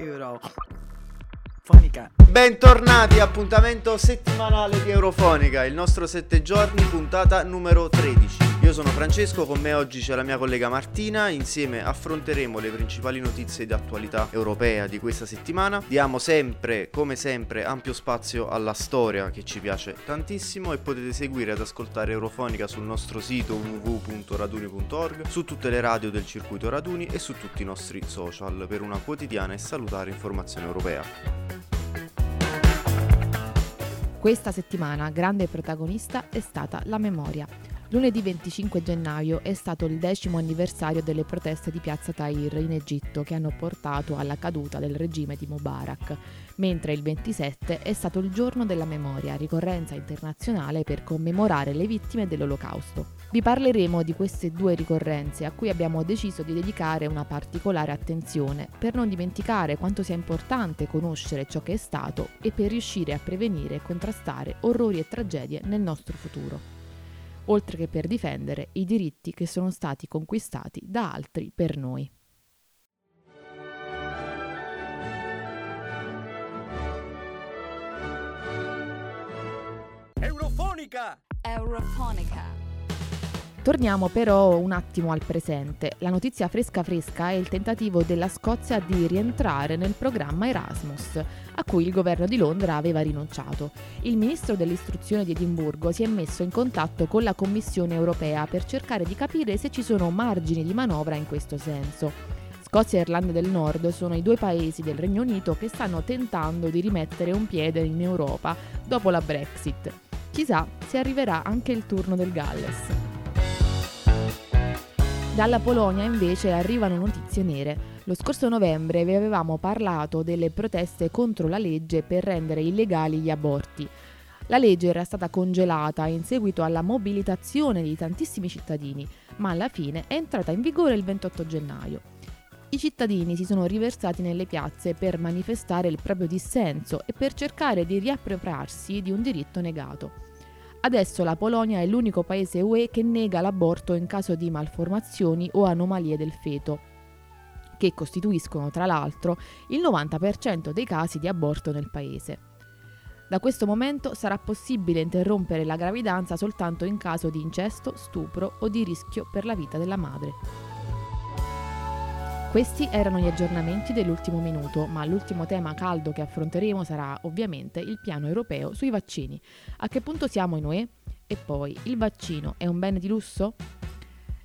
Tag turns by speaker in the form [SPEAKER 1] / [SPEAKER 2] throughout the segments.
[SPEAKER 1] Eurofonica.
[SPEAKER 2] Bentornati, appuntamento settimanale di Eurofonica, il nostro 7 giorni, puntata numero 13. Io sono Francesco, con me oggi c'è la mia collega Martina, insieme affronteremo le principali notizie di attualità europea di questa settimana. Diamo sempre, come sempre, ampio spazio alla storia che ci piace tantissimo e potete seguire ed ascoltare Eurofonica sul nostro sito www.raduni.org, su tutte le radio del circuito Raduni e su tutti i nostri social per una quotidiana e salutare informazione europea.
[SPEAKER 3] Questa settimana grande protagonista è stata la memoria. Lunedì 25 gennaio è stato il decimo anniversario delle proteste di Piazza Tahrir in Egitto che hanno portato alla caduta del regime di Mubarak, mentre il 27 è stato il giorno della memoria, ricorrenza internazionale per commemorare le vittime dell'Olocausto. Vi parleremo di queste due ricorrenze a cui abbiamo deciso di dedicare una particolare attenzione per non dimenticare quanto sia importante conoscere ciò che è stato e per riuscire a prevenire e contrastare orrori e tragedie nel nostro futuro oltre che per difendere i diritti che sono stati conquistati da altri per noi.
[SPEAKER 1] Eurofonica.
[SPEAKER 4] Eurofonica.
[SPEAKER 3] Torniamo però un attimo al presente. La notizia fresca fresca è il tentativo della Scozia di rientrare nel programma Erasmus, a cui il governo di Londra aveva rinunciato. Il ministro dell'istruzione di Edimburgo si è messo in contatto con la Commissione europea per cercare di capire se ci sono margini di manovra in questo senso. Scozia e Irlanda del Nord sono i due paesi del Regno Unito che stanno tentando di rimettere un piede in Europa dopo la Brexit. Chissà se arriverà anche il turno del Galles. Dalla Polonia invece arrivano notizie nere. Lo scorso novembre vi avevamo parlato delle proteste contro la legge per rendere illegali gli aborti. La legge era stata congelata in seguito alla mobilitazione di tantissimi cittadini, ma alla fine è entrata in vigore il 28 gennaio. I cittadini si sono riversati nelle piazze per manifestare il proprio dissenso e per cercare di riappropriarsi di un diritto negato. Adesso la Polonia è l'unico paese UE che nega l'aborto in caso di malformazioni o anomalie del feto, che costituiscono tra l'altro il 90% dei casi di aborto nel paese. Da questo momento sarà possibile interrompere la gravidanza soltanto in caso di incesto, stupro o di rischio per la vita della madre. Questi erano gli aggiornamenti dell'ultimo minuto, ma l'ultimo tema caldo che affronteremo sarà ovviamente il piano europeo sui vaccini. A che punto siamo in UE? E poi, il vaccino è un bene di lusso?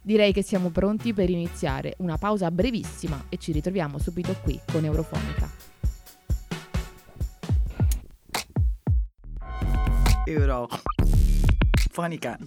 [SPEAKER 3] Direi che siamo pronti per iniziare una pausa brevissima e ci ritroviamo subito qui con Eurofonica.
[SPEAKER 1] Eurofonica.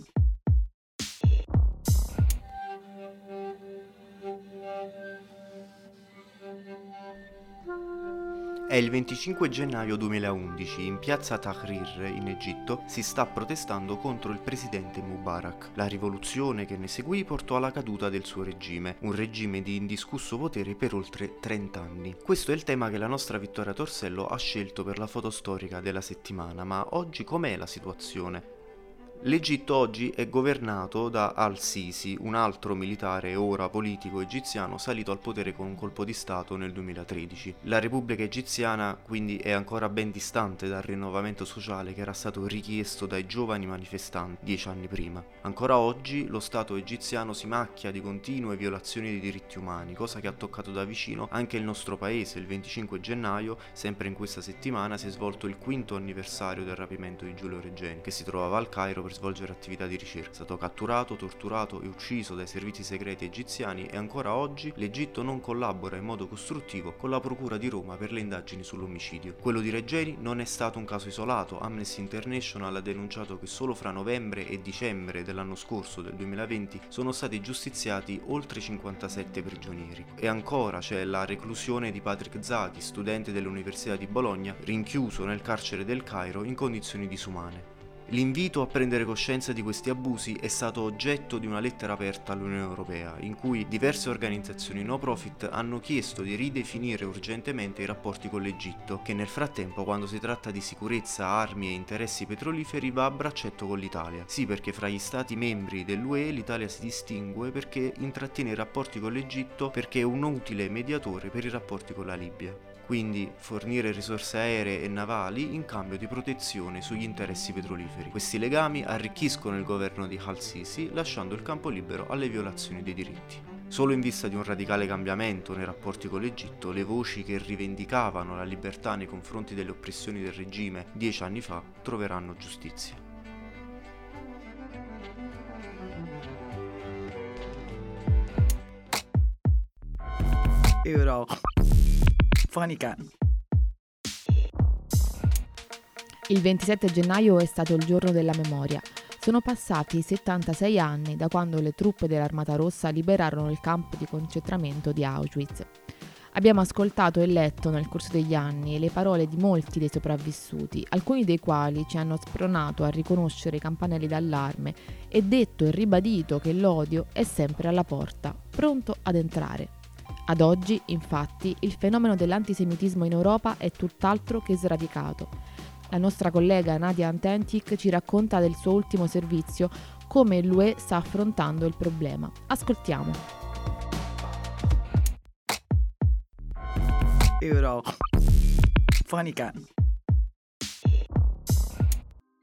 [SPEAKER 2] È il 25 gennaio 2011, in piazza Tahrir, in Egitto, si sta protestando contro il presidente Mubarak. La rivoluzione che ne seguì portò alla caduta del suo regime, un regime di indiscusso potere per oltre 30 anni. Questo è il tema che la nostra Vittoria Torsello ha scelto per la foto storica della settimana, ma oggi com'è la situazione? L'Egitto oggi è governato da Al-Sisi, un altro militare ora politico egiziano salito al potere con un colpo di Stato nel 2013. La Repubblica egiziana quindi è ancora ben distante dal rinnovamento sociale che era stato richiesto dai giovani manifestanti dieci anni prima. Ancora oggi lo Stato egiziano si macchia di continue violazioni dei diritti umani, cosa che ha toccato da vicino anche il nostro paese. Il 25 gennaio, sempre in questa settimana, si è svolto il quinto anniversario del rapimento di Giulio Regeni, che si trovava al Cairo per svolgere attività di ricerca. È stato catturato, torturato e ucciso dai servizi segreti egiziani e ancora oggi l'Egitto non collabora in modo costruttivo con la Procura di Roma per le indagini sull'omicidio. Quello di Reggeri non è stato un caso isolato. Amnesty International ha denunciato che solo fra novembre e dicembre dell'anno scorso, del 2020, sono stati giustiziati oltre 57 prigionieri. E ancora c'è la reclusione di Patrick Zaki, studente dell'Università di Bologna, rinchiuso nel carcere del Cairo in condizioni disumane. L'invito a prendere coscienza di questi abusi è stato oggetto di una lettera aperta all'Unione Europea, in cui diverse organizzazioni no profit hanno chiesto di ridefinire urgentemente i rapporti con l'Egitto, che nel frattempo quando si tratta di sicurezza, armi e interessi petroliferi va a braccetto con l'Italia. Sì, perché fra gli stati membri dell'UE l'Italia si distingue perché intrattiene i rapporti con l'Egitto perché è un utile mediatore per i rapporti con la Libia. Quindi fornire risorse aeree e navali in cambio di protezione sugli interessi petroliferi. Questi legami arricchiscono il governo di Al-Sisi lasciando il campo libero alle violazioni dei diritti. Solo in vista di un radicale cambiamento nei rapporti con l'Egitto, le voci che rivendicavano la libertà nei confronti delle oppressioni del regime dieci anni fa troveranno giustizia.
[SPEAKER 1] Euro. Fonica.
[SPEAKER 3] Il 27 gennaio è stato il giorno della memoria. Sono passati 76 anni da quando le truppe dell'Armata Rossa liberarono il campo di concentramento di Auschwitz. Abbiamo ascoltato e letto nel corso degli anni le parole di molti dei sopravvissuti, alcuni dei quali ci hanno spronato a riconoscere i campanelli d'allarme e detto e ribadito che l'odio è sempre alla porta, pronto ad entrare. Ad oggi, infatti, il fenomeno dell'antisemitismo in Europa è tutt'altro che sradicato. La nostra collega Nadia Antentic ci racconta del suo ultimo servizio come l'UE sta affrontando il problema. Ascoltiamo.
[SPEAKER 1] Euro. Fonica.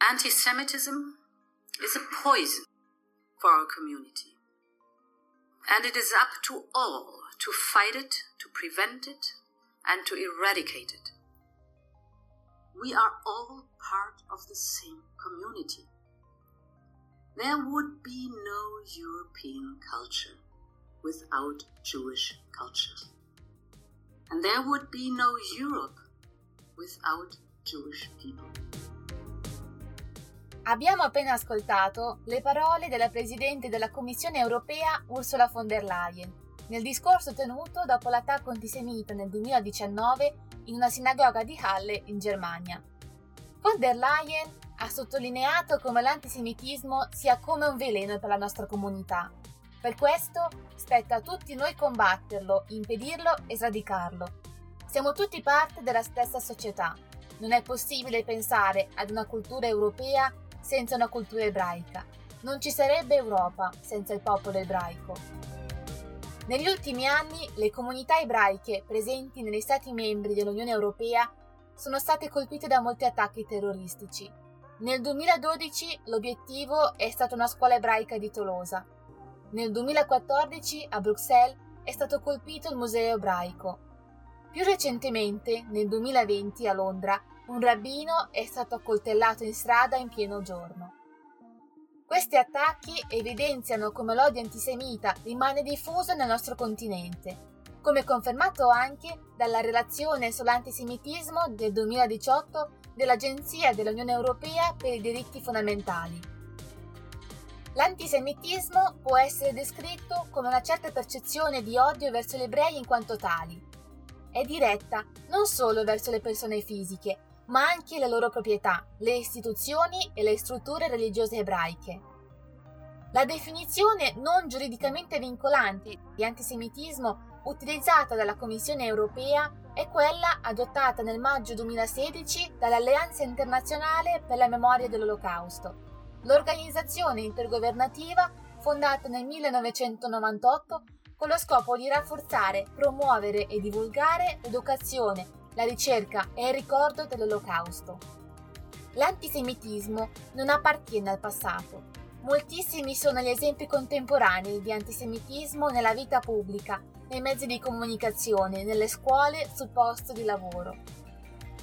[SPEAKER 4] Anti-Semitism is a poison for our community. And it is up to all to fight it, to prevent it, and to eradicate it. We are all part of the same community. There would be no European culture without Jewish culture. And there would be no Europe without Jewish people.
[SPEAKER 5] Abbiamo appena ascoltato le parole della Presidente della Commissione europea Ursula von der Leyen nel discorso tenuto dopo l'attacco antisemita nel 2019 in una sinagoga di Halle in Germania. Von der Leyen ha sottolineato come l'antisemitismo sia come un veleno per la nostra comunità. Per questo spetta a tutti noi combatterlo, impedirlo e sradicarlo. Siamo tutti parte della stessa società. Non è possibile pensare ad una cultura europea senza una cultura ebraica. Non ci sarebbe Europa senza il popolo ebraico. Negli ultimi anni le comunità ebraiche presenti negli Stati membri dell'Unione Europea sono state colpite da molti attacchi terroristici. Nel 2012 l'obiettivo è stata una scuola ebraica di Tolosa. Nel 2014 a Bruxelles è stato colpito il Museo ebraico. Più recentemente, nel 2020 a Londra, un rabbino è stato accoltellato in strada in pieno giorno. Questi attacchi evidenziano come l'odio antisemita rimane diffuso nel nostro continente, come confermato anche dalla relazione sull'antisemitismo del 2018 dell'Agenzia dell'Unione Europea per i diritti fondamentali. L'antisemitismo può essere descritto come una certa percezione di odio verso gli ebrei in quanto tali. È diretta non solo verso le persone fisiche, ma anche le loro proprietà, le istituzioni e le strutture religiose ebraiche. La definizione non giuridicamente vincolante di antisemitismo utilizzata dalla Commissione europea è quella adottata nel maggio 2016 dall'Alleanza internazionale per la memoria dell'Olocausto, l'organizzazione intergovernativa fondata nel 1998 con lo scopo di rafforzare, promuovere e divulgare l'educazione la ricerca e il ricordo dell'Olocausto. L'antisemitismo non appartiene al passato. Moltissimi sono gli esempi contemporanei di antisemitismo nella vita pubblica, nei mezzi di comunicazione, nelle scuole, sul posto di lavoro.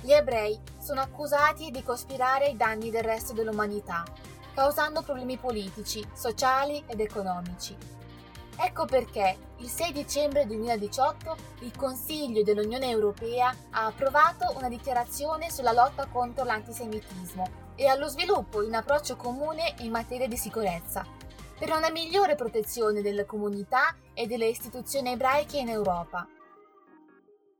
[SPEAKER 5] Gli ebrei sono accusati di cospirare ai danni del resto dell'umanità, causando problemi politici, sociali ed economici. Ecco perché il 6 dicembre 2018 il Consiglio dell'Unione Europea ha approvato una dichiarazione sulla lotta contro l'antisemitismo e allo sviluppo di un approccio comune in materia di sicurezza, per una migliore protezione delle comunità e delle istituzioni ebraiche in Europa.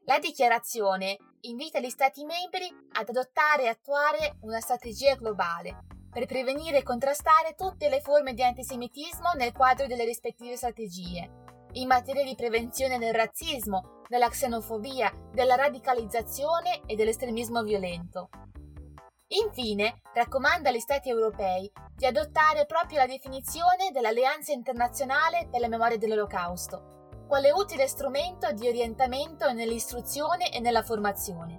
[SPEAKER 5] La dichiarazione invita gli Stati membri ad adottare e attuare una strategia globale per prevenire e contrastare tutte le forme di antisemitismo nel quadro delle rispettive strategie, in materia di prevenzione del razzismo, della xenofobia, della radicalizzazione e dell'estremismo violento. Infine, raccomanda agli Stati europei di adottare proprio la definizione dell'Alleanza internazionale per la memoria dell'Olocausto, quale utile strumento di orientamento nell'istruzione e nella formazione,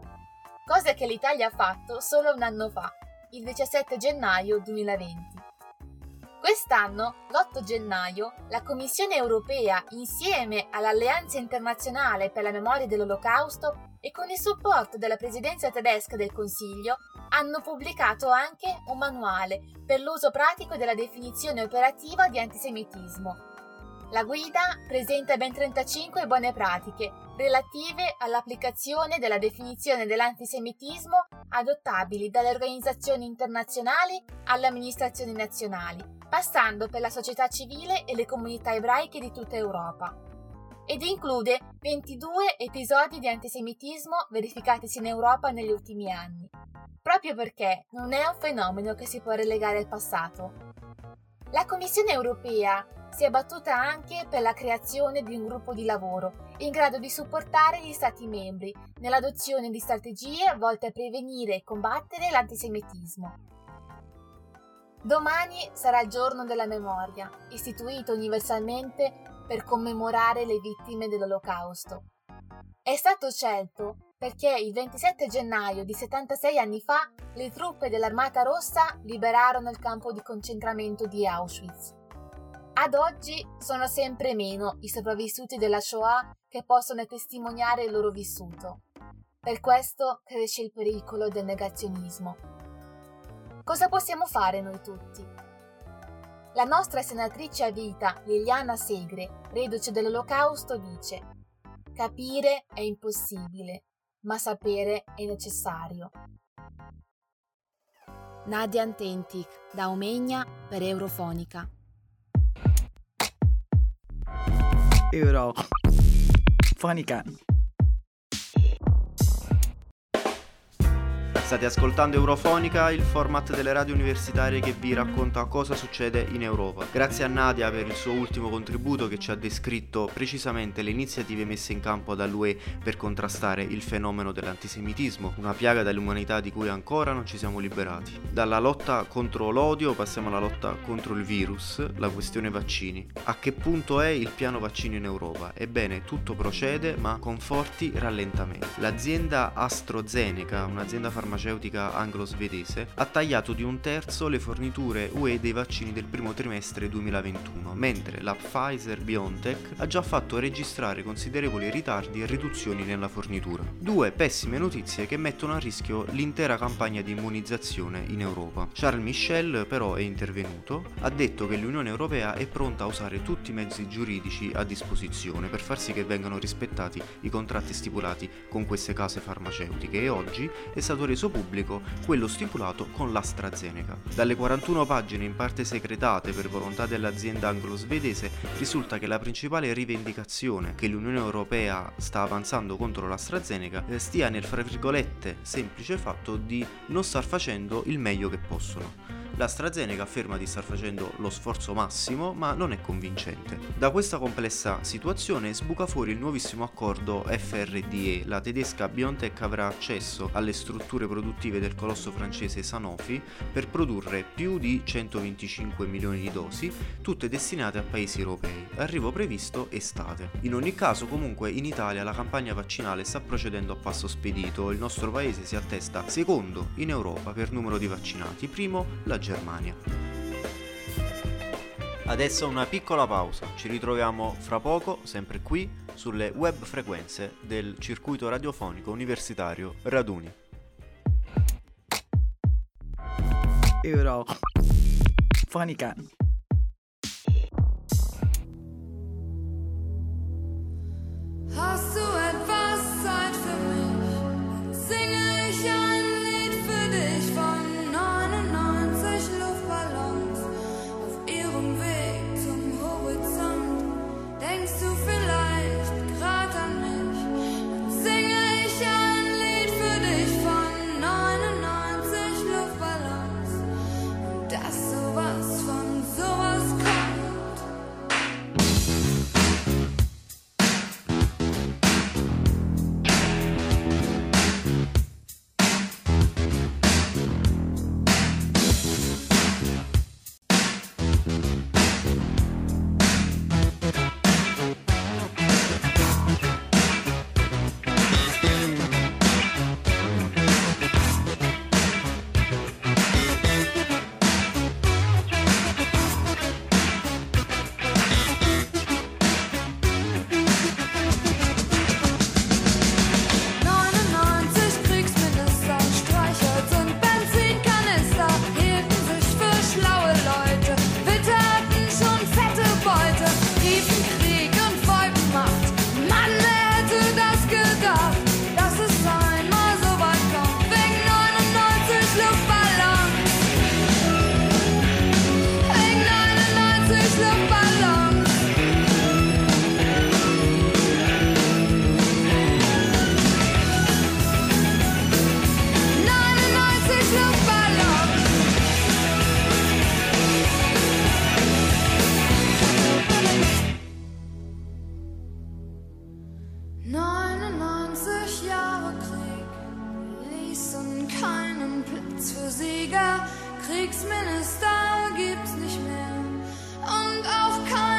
[SPEAKER 5] cosa che l'Italia ha fatto solo un anno fa, il 17 gennaio 2020. Quest'anno, l'8 gennaio, la Commissione europea, insieme all'Alleanza internazionale per la memoria dell'Olocausto e con il supporto della Presidenza tedesca del Consiglio, hanno pubblicato anche un manuale per l'uso pratico della definizione operativa di antisemitismo. La guida presenta ben 35 buone pratiche relative all'applicazione della definizione dell'antisemitismo adottabili dalle organizzazioni internazionali alle amministrazioni nazionali, passando per la società civile e le comunità ebraiche di tutta Europa. Ed include 22 episodi di antisemitismo verificatisi in Europa negli ultimi anni, proprio perché non è un fenomeno che si può relegare al passato. La Commissione europea si è battuta anche per la creazione di un gruppo di lavoro in grado di supportare gli Stati membri nell'adozione di strategie volte a prevenire e combattere l'antisemitismo. Domani sarà il giorno della memoria, istituito universalmente per commemorare le vittime dell'Olocausto. È stato scelto perché il 27 gennaio di 76 anni fa le truppe dell'Armata Rossa liberarono il campo di concentramento di Auschwitz. Ad oggi sono sempre meno i sopravvissuti della Shoah che possono testimoniare il loro vissuto. Per questo cresce il pericolo del negazionismo. Cosa possiamo fare noi tutti? La nostra senatrice a vita, Liliana Segre, reduce dell'Olocausto, dice Capire è impossibile, ma sapere è necessario. Nadia Antentic, da Omegna per Eurofonica.
[SPEAKER 1] Eurofonica.
[SPEAKER 2] State ascoltando Eurofonica, il format delle radio universitarie che vi racconta cosa succede in Europa. Grazie a Nadia per il suo ultimo contributo che ci ha descritto precisamente le iniziative messe in campo dall'UE per contrastare il fenomeno dell'antisemitismo, una piaga dell'umanità di cui ancora non ci siamo liberati. Dalla lotta contro l'odio passiamo alla lotta contro il virus, la questione vaccini. A che punto è il piano vaccino in Europa? Ebbene, tutto procede ma con forti rallentamenti. L'azienda AstraZeneca, un'azienda farmaceutica farmaceutica anglo-svedese, ha tagliato di un terzo le forniture UE dei vaccini del primo trimestre 2021, mentre la Pfizer BioNTech ha già fatto registrare considerevoli ritardi e riduzioni nella fornitura. Due pessime notizie che mettono a rischio l'intera campagna di immunizzazione in Europa. Charles Michel però è intervenuto, ha detto che l'Unione Europea è pronta a usare tutti i mezzi giuridici a disposizione per far sì che vengano rispettati i contratti stipulati con queste case farmaceutiche e oggi è stato reso pubblico quello stipulato con l'AstraZeneca. Dalle 41 pagine in parte segretate per volontà dell'azienda anglo-svedese risulta che la principale rivendicazione che l'Unione Europea sta avanzando contro l'AstraZeneca eh, stia nel fra virgolette semplice fatto di non star facendo il meglio che possono. L'AstraZeneca afferma di star facendo lo sforzo massimo, ma non è convincente. Da questa complessa situazione sbuca fuori il nuovissimo accordo FRDE. La tedesca BioNTech avrà accesso alle strutture produttive del colosso francese Sanofi per produrre più di 125 milioni di dosi, tutte destinate a paesi europei. Arrivo previsto estate. In ogni caso, comunque, in Italia la campagna vaccinale sta procedendo a passo spedito. Il nostro paese si attesta secondo in Europa per numero di vaccinati, primo la Germania. Adesso una piccola pausa, ci ritroviamo fra poco, sempre qui, sulle web frequenze del circuito radiofonico universitario Raduni.
[SPEAKER 1] Euro.
[SPEAKER 6] 99 Jahre Krieg ließen keinen Platz für Sieger. Kriegsminister gibt's nicht mehr und auch keine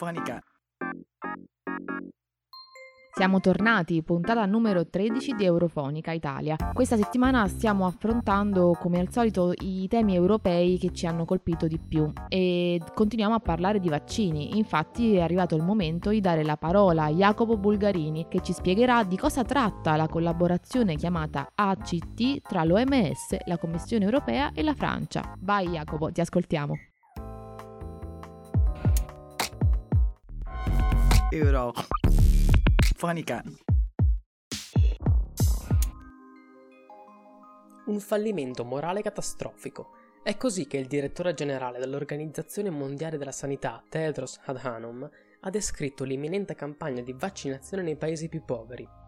[SPEAKER 1] Eurofonica.
[SPEAKER 3] Siamo tornati, puntata numero 13 di Eurofonica Italia. Questa settimana stiamo affrontando, come al solito, i temi europei che ci hanno colpito di più e continuiamo a parlare di vaccini. Infatti è arrivato il momento di dare la parola a Jacopo Bulgarini che ci spiegherà di cosa tratta la collaborazione chiamata ACT tra l'OMS, la Commissione europea e la Francia. Vai Jacopo, ti ascoltiamo.
[SPEAKER 1] Eurofonica.
[SPEAKER 7] Un fallimento morale catastrofico. È così che il direttore generale dell'Organizzazione Mondiale della Sanità, Tedros Adhanom, ha descritto l'imminente campagna di vaccinazione nei paesi più poveri.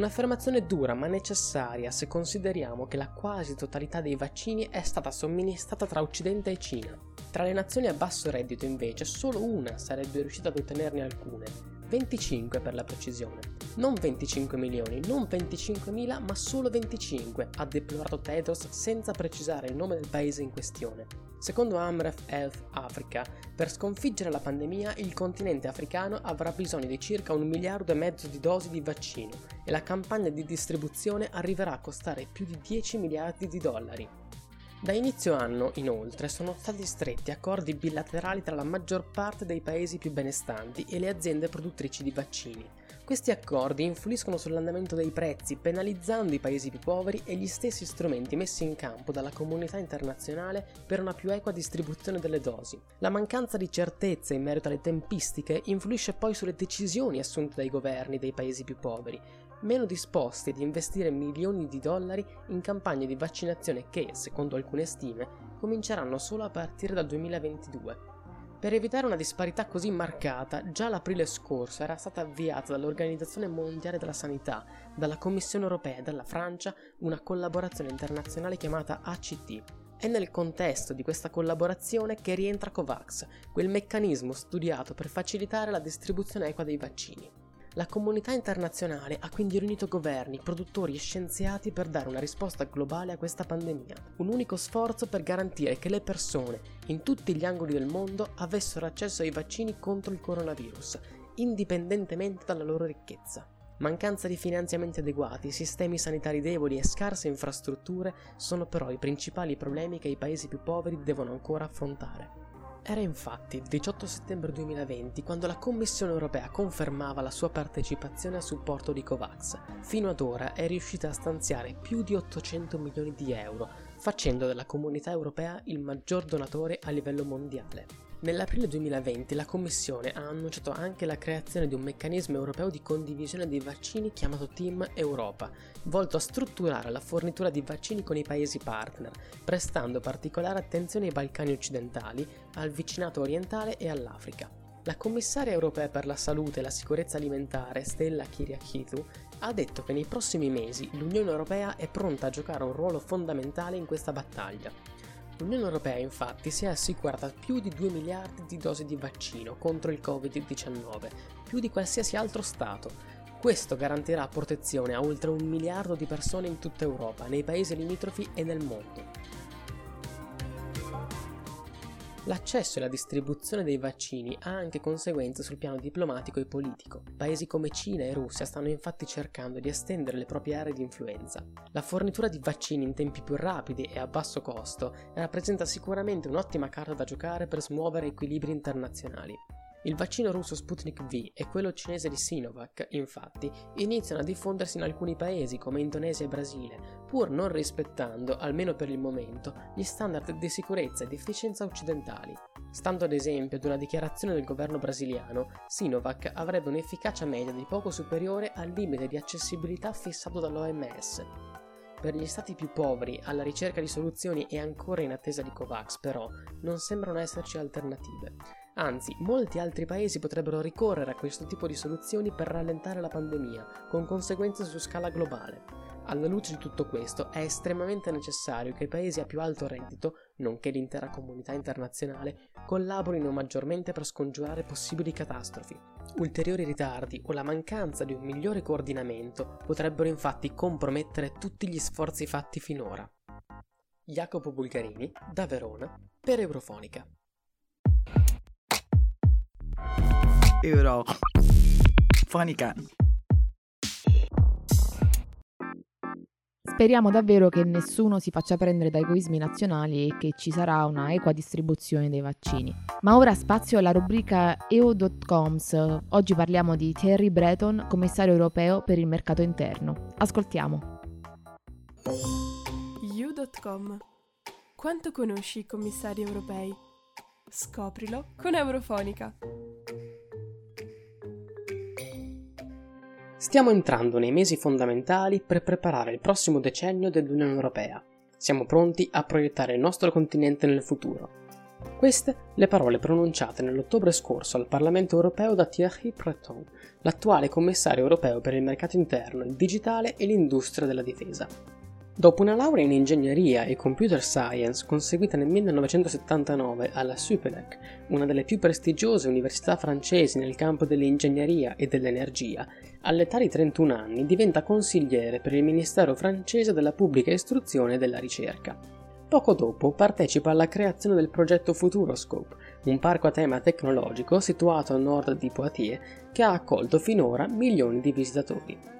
[SPEAKER 7] Un'affermazione dura ma necessaria se consideriamo che la quasi totalità dei vaccini è stata somministrata tra Occidente e Cina. Tra le nazioni a basso reddito invece solo una sarebbe riuscita ad ottenerne alcune, 25 per la precisione. Non 25 milioni, non 25.000, ma solo 25, ha deplorato Tedros senza precisare il nome del paese in questione. Secondo Amref Health Africa, per sconfiggere la pandemia il continente africano avrà bisogno di circa un miliardo e mezzo di dosi di vaccino e la campagna di distribuzione arriverà a costare più di 10 miliardi di dollari. Da inizio anno, inoltre, sono stati stretti accordi bilaterali tra la maggior parte dei paesi più benestanti e le aziende produttrici di vaccini. Questi accordi influiscono sull'andamento dei prezzi, penalizzando i paesi più poveri e gli stessi strumenti messi in campo dalla comunità internazionale per una più equa distribuzione delle dosi. La mancanza di certezza in merito alle tempistiche influisce poi sulle decisioni assunte dai governi dei paesi più poveri, meno disposti ad investire milioni di dollari in campagne di vaccinazione che, secondo alcune stime, cominceranno solo a partire dal 2022. Per evitare una disparità così marcata, già l'aprile scorso era stata avviata dall'Organizzazione Mondiale della Sanità, dalla Commissione Europea e dalla Francia una collaborazione internazionale chiamata ACT. È nel contesto di questa collaborazione che rientra COVAX, quel meccanismo studiato per facilitare la distribuzione equa dei vaccini. La comunità internazionale ha quindi riunito governi, produttori e scienziati per dare una risposta globale a questa pandemia. Un unico sforzo per garantire che le persone, in tutti gli angoli del mondo, avessero accesso ai vaccini contro il coronavirus, indipendentemente dalla loro ricchezza. Mancanza di finanziamenti adeguati, sistemi sanitari deboli e scarse infrastrutture sono però i principali problemi che i paesi più poveri devono ancora affrontare. Era infatti il 18 settembre 2020 quando la Commissione europea confermava la sua partecipazione a supporto di COVAX. Fino ad ora è riuscita a stanziare più di 800 milioni di euro, facendo della comunità europea il maggior donatore a livello mondiale. Nell'aprile 2020 la Commissione ha annunciato anche la creazione di un meccanismo europeo di condivisione dei vaccini chiamato Team Europa, volto a strutturare la fornitura di vaccini con i paesi partner, prestando particolare attenzione ai Balcani occidentali, al vicinato orientale e all'Africa. La commissaria europea per la salute e la sicurezza alimentare, Stella Kyriakidu, ha detto che nei prossimi mesi l'Unione Europea è pronta a giocare un ruolo fondamentale in questa battaglia. L'Unione Europea infatti si è assicurata più di 2 miliardi di dosi di vaccino contro il Covid-19, più di qualsiasi altro Stato. Questo garantirà protezione a oltre un miliardo di persone in tutta Europa, nei paesi limitrofi e nel mondo. L'accesso e la distribuzione dei vaccini ha anche conseguenze sul piano diplomatico e politico. Paesi come Cina e Russia stanno infatti cercando di estendere le proprie aree di influenza. La fornitura di vaccini in tempi più rapidi e a basso costo rappresenta sicuramente un'ottima carta da giocare per smuovere equilibri internazionali. Il vaccino russo Sputnik V e quello cinese di Sinovac, infatti, iniziano a diffondersi in alcuni paesi come Indonesia e Brasile, pur non rispettando, almeno per il momento, gli standard di sicurezza e di efficienza occidentali. Stando ad esempio ad una dichiarazione del governo brasiliano, Sinovac avrebbe un'efficacia media di poco superiore al limite di accessibilità fissato dall'OMS. Per gli stati più poveri, alla ricerca di soluzioni e ancora in attesa di COVAX, però, non sembrano esserci alternative. Anzi, molti altri paesi potrebbero ricorrere a questo tipo di soluzioni per rallentare la pandemia, con conseguenze su scala globale. Alla luce di tutto questo, è estremamente necessario che i paesi a più alto reddito, nonché l'intera comunità internazionale, collaborino maggiormente per scongiurare possibili catastrofi. Ulteriori ritardi o la mancanza di un migliore coordinamento potrebbero infatti compromettere tutti gli sforzi fatti finora. Jacopo Bulgarini, da Verona, per Eurofonica.
[SPEAKER 1] Eurofonica.
[SPEAKER 3] Speriamo davvero che nessuno si faccia prendere dai egoismi nazionali e che ci sarà una equa distribuzione dei vaccini. Ma ora spazio alla rubrica EU.coms. Oggi parliamo di Thierry Breton, commissario europeo per il mercato interno. Ascoltiamo.
[SPEAKER 8] EU.com Quanto conosci i commissari europei? Scoprilo con Eurofonica.
[SPEAKER 7] Stiamo entrando nei mesi fondamentali per preparare il prossimo decennio dell'Unione Europea. Siamo pronti a proiettare il nostro continente nel futuro. Queste le parole pronunciate nell'ottobre scorso al Parlamento europeo da Thierry Breton, l'attuale commissario europeo per il mercato interno, il digitale e l'industria della difesa. Dopo una laurea in ingegneria e computer science conseguita nel 1979 alla Supélec, una delle più prestigiose università francesi nel campo dell'ingegneria e dell'energia, all'età di 31 anni diventa consigliere per il Ministero francese della Pubblica Istruzione e della Ricerca. Poco dopo partecipa alla creazione del progetto Futuroscope, un parco a tema tecnologico situato a nord di Poitiers che ha accolto finora milioni di visitatori.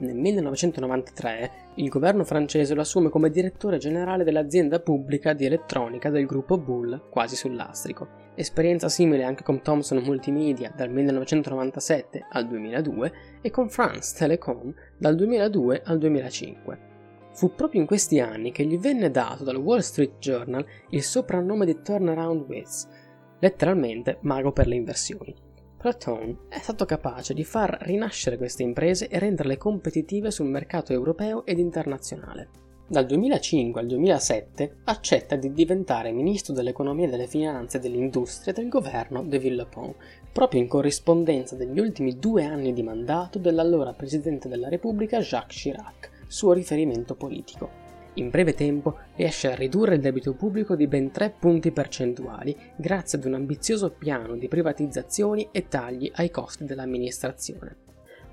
[SPEAKER 7] Nel 1993 il governo francese lo assume come direttore generale dell'azienda pubblica di elettronica del gruppo Bull, quasi sul lastrico. Esperienza simile anche con Thomson Multimedia dal 1997 al 2002 e con France Telecom dal 2002 al 2005. Fu proprio in questi anni che gli venne dato dal Wall Street Journal il soprannome di Turnaround Wiz, letteralmente mago per le inversioni. Platon è stato capace di far rinascere queste imprese e renderle competitive sul mercato europeo ed internazionale. Dal 2005 al 2007 accetta di diventare ministro dell'economia delle finanze e dell'industria del governo de Villepin, proprio in corrispondenza degli ultimi due anni di mandato dell'allora presidente della Repubblica Jacques Chirac, suo riferimento politico in breve tempo riesce a ridurre il debito pubblico di ben 3 punti percentuali grazie ad un ambizioso piano di privatizzazioni e tagli ai costi dell'amministrazione.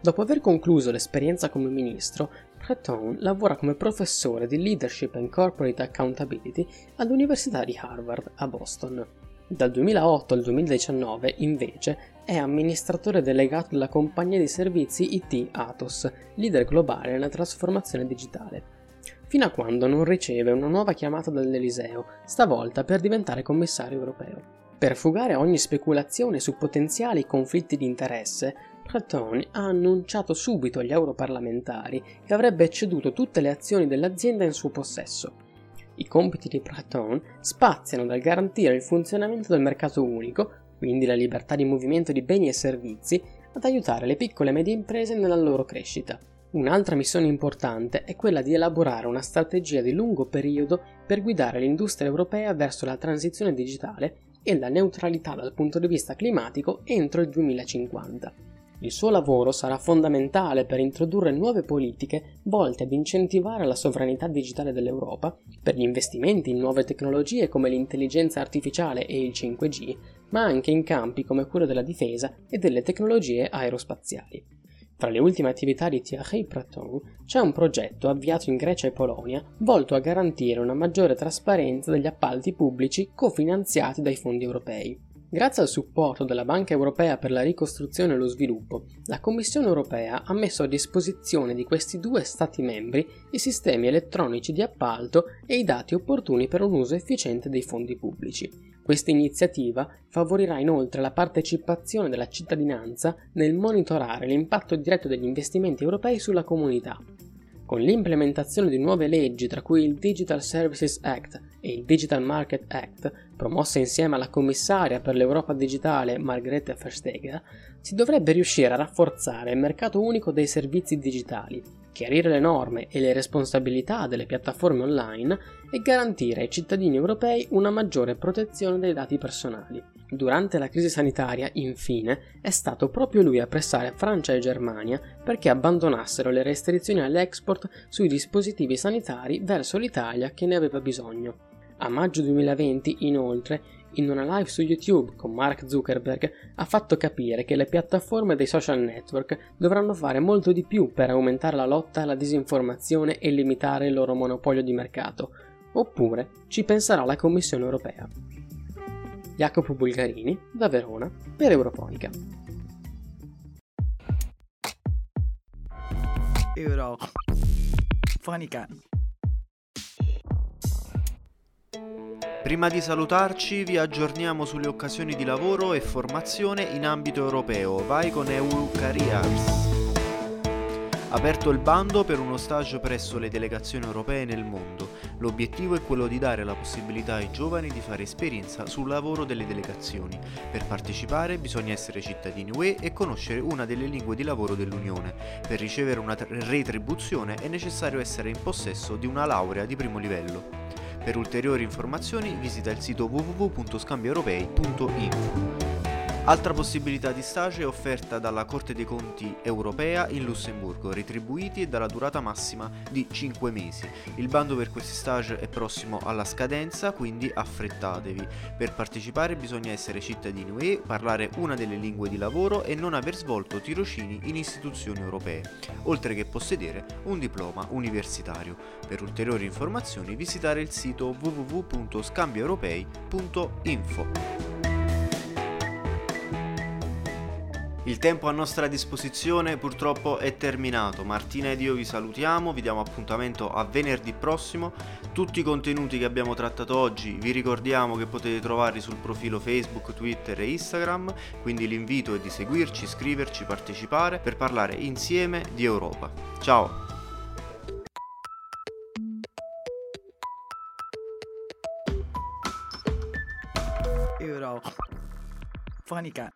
[SPEAKER 7] Dopo aver concluso l'esperienza come ministro, Breton lavora come professore di Leadership and Corporate Accountability all'Università di Harvard a Boston. Dal 2008 al 2019, invece, è amministratore delegato della compagnia di servizi IT Atos, leader globale nella trasformazione digitale fino a quando non riceve una nuova chiamata dall'Eliseo, stavolta per diventare commissario europeo. Per fugare ogni speculazione su potenziali conflitti di interesse, Breton ha annunciato subito agli europarlamentari che avrebbe ceduto tutte le azioni dell'azienda in suo possesso. I compiti di Breton spaziano dal garantire il funzionamento del mercato unico, quindi la libertà di movimento di beni e servizi, ad aiutare le piccole e medie imprese nella loro crescita. Un'altra missione importante è quella di elaborare una strategia di lungo periodo per guidare l'industria europea verso la transizione digitale e la neutralità dal punto di vista climatico entro il 2050. Il suo lavoro sarà fondamentale per introdurre nuove politiche volte ad incentivare la sovranità digitale dell'Europa, per gli investimenti in nuove tecnologie come l'intelligenza artificiale e il 5G, ma anche in campi come quello della difesa e delle tecnologie aerospaziali. Tra le ultime attività di Thierry Praton c'è un progetto avviato in Grecia e Polonia volto a garantire una maggiore trasparenza degli appalti pubblici cofinanziati dai fondi europei. Grazie al supporto della Banca Europea per la ricostruzione e lo sviluppo, la Commissione Europea ha messo a disposizione di questi due Stati membri i sistemi elettronici di appalto e i dati opportuni per un uso efficiente dei fondi pubblici. Questa iniziativa favorirà inoltre la partecipazione della cittadinanza nel monitorare l'impatto diretto degli investimenti europei sulla comunità. Con l'implementazione di nuove leggi, tra cui il Digital Services Act e il Digital Market Act, promosse insieme alla commissaria per l'Europa digitale Margrethe Verstegen, si dovrebbe riuscire a rafforzare il mercato unico dei servizi digitali, chiarire le norme e le responsabilità delle piattaforme online e garantire ai cittadini europei una maggiore protezione dei dati personali. Durante la crisi sanitaria, infine, è stato proprio lui a pressare Francia e Germania perché abbandonassero le restrizioni all'export sui dispositivi sanitari verso l'Italia che ne aveva bisogno. A maggio 2020, inoltre, in una live su YouTube con Mark Zuckerberg, ha fatto capire che le piattaforme dei social network dovranno fare molto di più per aumentare la lotta alla disinformazione e limitare il loro monopolio di mercato, oppure ci penserà la Commissione europea. Jacopo Bulgarini, da Verona, per Eurofonica.
[SPEAKER 1] Eurofonica.
[SPEAKER 2] Prima di salutarci vi aggiorniamo sulle occasioni di lavoro e formazione in ambito europeo. Vai con EU Careers. Aperto il bando per uno stage presso le delegazioni europee nel mondo. L'obiettivo è quello di dare la possibilità ai giovani di fare esperienza sul lavoro delle delegazioni. Per partecipare bisogna essere cittadini UE e conoscere una delle lingue di lavoro dell'Unione. Per ricevere una retribuzione è necessario essere in possesso di una laurea di primo livello. Per ulteriori informazioni visita il sito www.scambioeuropei.info. Altra possibilità di stage è offerta dalla Corte dei Conti europea in Lussemburgo, retribuiti e dalla durata massima di 5 mesi. Il bando per questi stage è prossimo alla scadenza, quindi affrettatevi. Per partecipare bisogna essere cittadini UE, parlare una delle lingue di lavoro e non aver svolto tirocini in istituzioni europee, oltre che possedere un diploma universitario. Per ulteriori informazioni visitare il sito www.scambioeuropei.info. Il tempo a nostra disposizione purtroppo è terminato. Martina ed io vi salutiamo, vi diamo appuntamento a venerdì prossimo. Tutti i contenuti che abbiamo trattato oggi vi ricordiamo che potete trovarli sul profilo Facebook, Twitter e Instagram, quindi l'invito è di seguirci, scriverci, partecipare per parlare insieme di Europa. Ciao!
[SPEAKER 1] Eurofonica.